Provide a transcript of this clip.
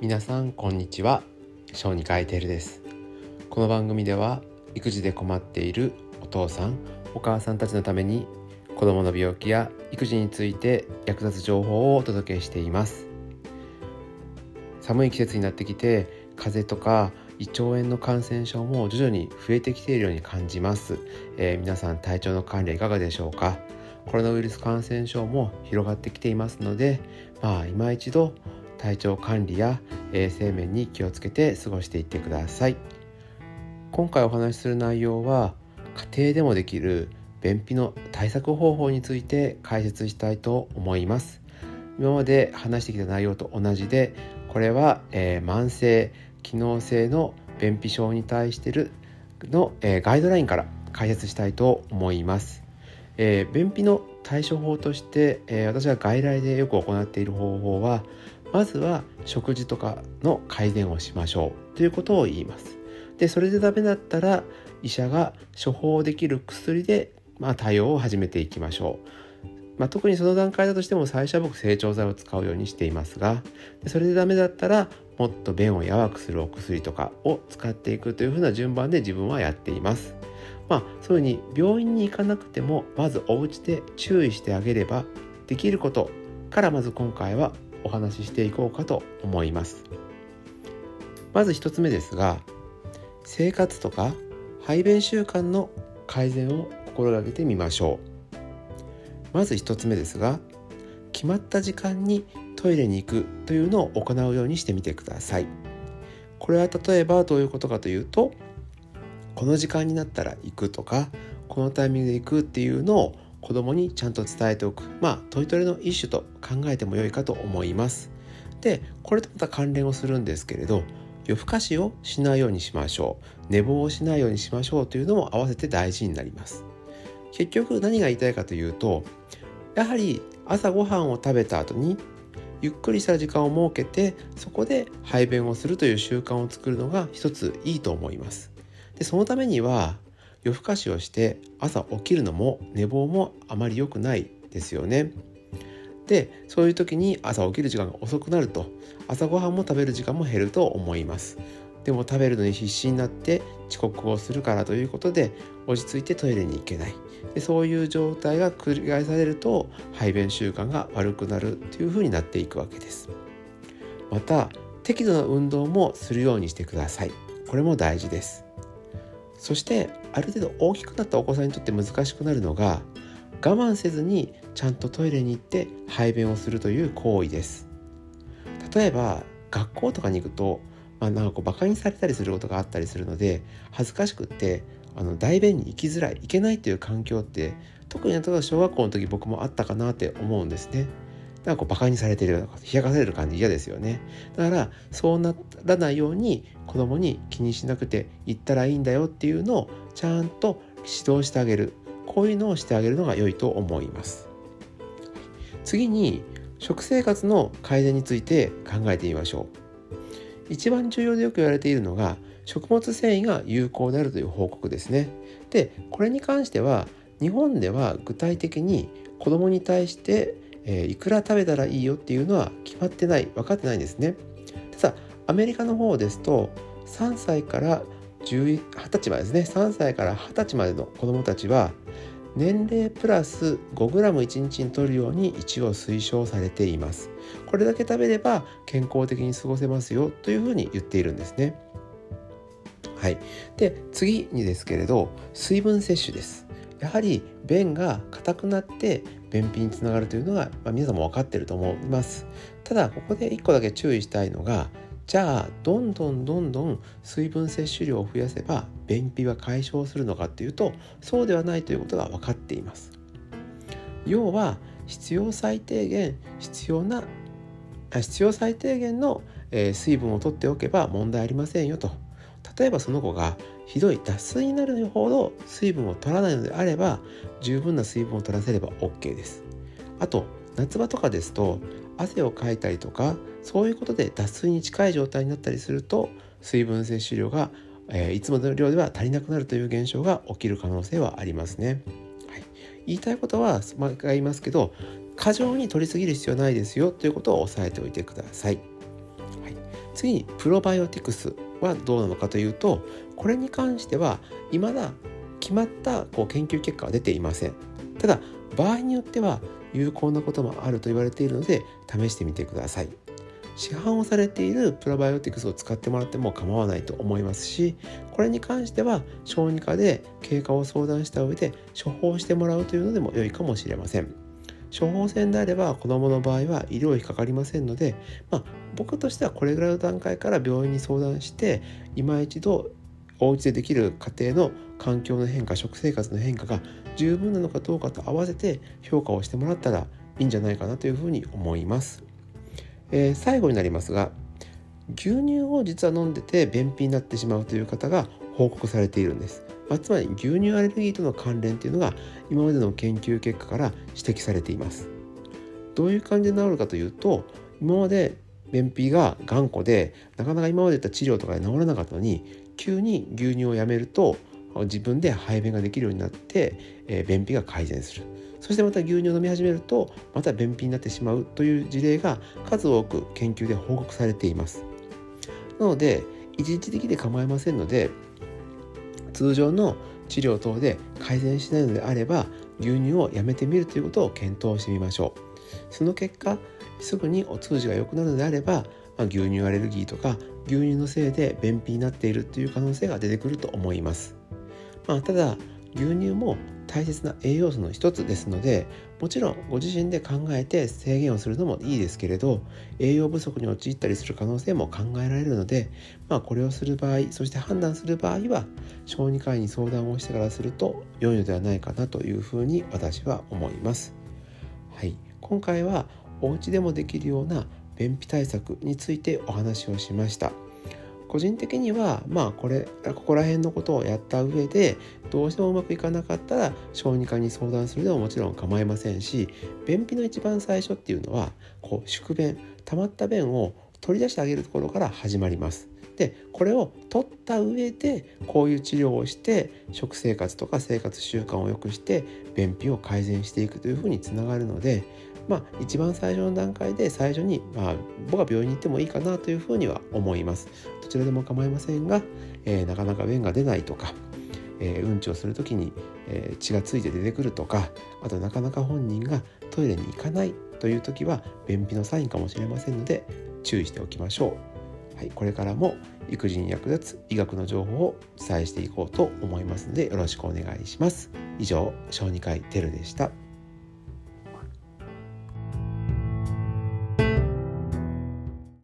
皆さんこんにちは。小児科医テルです。この番組では育児で困っているお父さんお母さんたちのために子どもの病気や育児について役立つ情報をお届けしています。寒い季節になってきて風邪とか胃腸炎の感染症も徐々に増えてきているように感じます、えー、皆さん体調の管理いかがでしょうか？コロナウイルス感染症も広がってきていますのでまあ今一度体調管理や衛生面に気をつけて過ごしていってください。今回お話しする内容は家庭でもできる便秘の対策方法について解説したいと思います。今まで話してきた内容と同じでこれは、えー、慢性機能性の便秘症に対してるの、えー、ガイドラインから解説したいと思います、えー、便秘の対処法として、え私は外来でよく行っている方法はまずは食事とかの改善をしましょうということを言います。でそれでダメだったら医者が処方できる薬で、まあ、対応を始めていきましょう。まあ、特にその段階だとしても最初は僕成長剤を使うようにしていますがでそれでダメだったらもっと便を柔らくするお薬とかを使っていくというふうな順番で自分はやっています。まあそういうふうに病院に行かなくてもまずお家で注意してあげればできることからまず今回はお話ししていこうかと思います。まず1つ目ですが生活とか排便習慣の改善を心がけてみましょう。まず1つ目ですが決まった時間にトイレに行くというのを行うようにしてみてください。これは例えばどういうことかというとこの時間になったら行くとかこのタイミングで行くっていうのを子供にちゃんと伝えておく。まあトイトレの一種と考えても良いかと思います。でこれとまた関連をするんですけれど夜更かしをしないようにしましょう。寝坊をしないようにしましょうというのも合わせて大事になります。結局何が言いたいかというとやはり朝ごはんを食べた後にゆっくりした時間を設けてそこで排便をするという習慣を作るのが一ついいと思います。でそのためには夜更かしをして朝起きるのも寝坊もあまり良くないですよね。でそういう時に朝起きる時間が遅くなると朝ごはんも食べる時間も減ると思います。でも食べるのに必死になって遅刻をするからということで落ち着いてトイレに行けないでそういう状態が繰り返されると排便習慣が悪くなるというふうになっていくわけですまた適度な運動もするようにしてくださいこれも大事ですそしてある程度大きくなったお子さんにとって難しくなるのが我慢せずにちゃんとトイレに行って排便をするという行為です。例えば学校とかに行くと、まあ、なんかこうバカにされたりすることがあったりするので恥ずかしくってあの大便に行きづらい行けないという環境って特に例えば小学校の時僕もあったかなって思うんですね。なんかこうバカにされてるような冷やかされる感じ嫌ですよね。だからそうならないように子供に気にしなくて行ったらいいんだよっていうのをちゃんと指導してあげる。こういうのをしてあげるのが良いと思います。次に食生活の改善について考えてみましょう。一番重要でよく言われているのが食物繊維が有効であるという報告ですね。でこれに関しては日本では具体的に子供に対してえー、いくら食べたらいいよっていうのは決まってない分かってないんですね。ただアメリカの方ですと3歳から20歳までですね。3歳から20歳までの子どもたちは年齢プラス 5g1 日に摂るように一応推奨されています。これだけ食べれば健康的に過ごせますよというふうに言っているんですね。はい。で次にですけれど水分摂取です。やはり便が硬くなって便秘につながるというのが、まあ、皆さんも分かってると思います。ただここで1個だけ注意したいのがじゃあどんどんどんどん水分摂取量を増やせば便秘は解消するのかっていうとそうではないということが分かっています。要は必要最低限必要な必要最低限の、水分を取っておけば問題ありませんよと。例えばその子がひどい脱水になるほど水分を取らないのであれば十分な水分を取らせれば OK です。あと夏場とかですと汗をかいたりとかそういうことで脱水に近い状態になったりすると水分摂取量が、えー、いつもの量では足りなくなるという現象が起きる可能性はありますね、はい、言いたいことは毎回言いますけど過剰に取りすぎる必要ないですよということを押さえておいてください。次にプロバイオティクス。はどうなのかというとこれに関しては未だ決まったこう研究結果は出ていません。ただ場合によっては有効なこともあると言われているので試してみてください。市販をされているプロバイオティクスを使ってもらっても構わないと思いますしこれに関しては小児科で経過を相談した上で処方してもらうというのでも良いかもしれません。処方箋であれば子どもの場合は医療費かかりませんので、まあ、僕としてはこれぐらいの段階から病院に相談して今一度お家でできる家庭の環境の変化食生活の変化が十分なのかどうかと合わせて評価をしてもらったらいいんじゃないかなというふうに思います。えー、最後になりますが牛乳を実は飲んでて便秘になってしまうという方が報告されているんです、まあ、つまり牛乳アレルギーとの関連というのが今までの研究結果から指摘されています。どういう感じで治るかというと今まで便秘が頑固でなかなか今まで言った治療とかで治らなかったのに急に牛乳をやめると自分で排便ができるようになって、えー、便秘が改善する。そしてまた牛乳を飲み始めるとまた便秘になってしまうという事例が数多く研究で報告されています。なので一時的で構いませんので通常の治療等で改善しないのであれば牛乳をやめてみるということを検討してみましょう。その結果すぐにお通じが良くなるのであれば、まあ、牛乳アレルギーとか牛乳のせいで便秘になっているという可能性が出てくると思います、まあ、ただ牛乳も大切な栄養素の一つですのでもちろんご自身で考えて制限をするのもいいですけれど栄養不足に陥ったりする可能性も考えられるので、まあ、これをする場合そして判断する場合は小児科医に相談をしてからすると良いのではないかなというふうに私は思います。はい、今回はお家でもできるような便秘対策についてお話をしました。個人的にはまあこれここら辺のことをやった上でどうしてもうまくいかなかったら小児科に相談するでももちろん構いませんし便秘の一番最初っていうのはこう宿便溜まった便を取り出してあげるところから始まります。でこれを取った上でこういう治療をして食生活とか生活習慣を良くして便秘を改善していくというふうにつながるのでまあ一番最初の段階で最初に、まあ、僕は病院に行ってもいいかなというふうには思いますどちらでも構いませんが、えー、なかなか便が出ないとかえー、うんちをする時に、えー、血がついて出てくるとかあとなかなか本人がトイレに行かないという時は便秘のサインかもしれませんので注意しておきましょう。はい、これからも育児に役立つ医学の情報をお伝えしていこうと思いますのでよろしくお願いします。以上小児科医テルでした。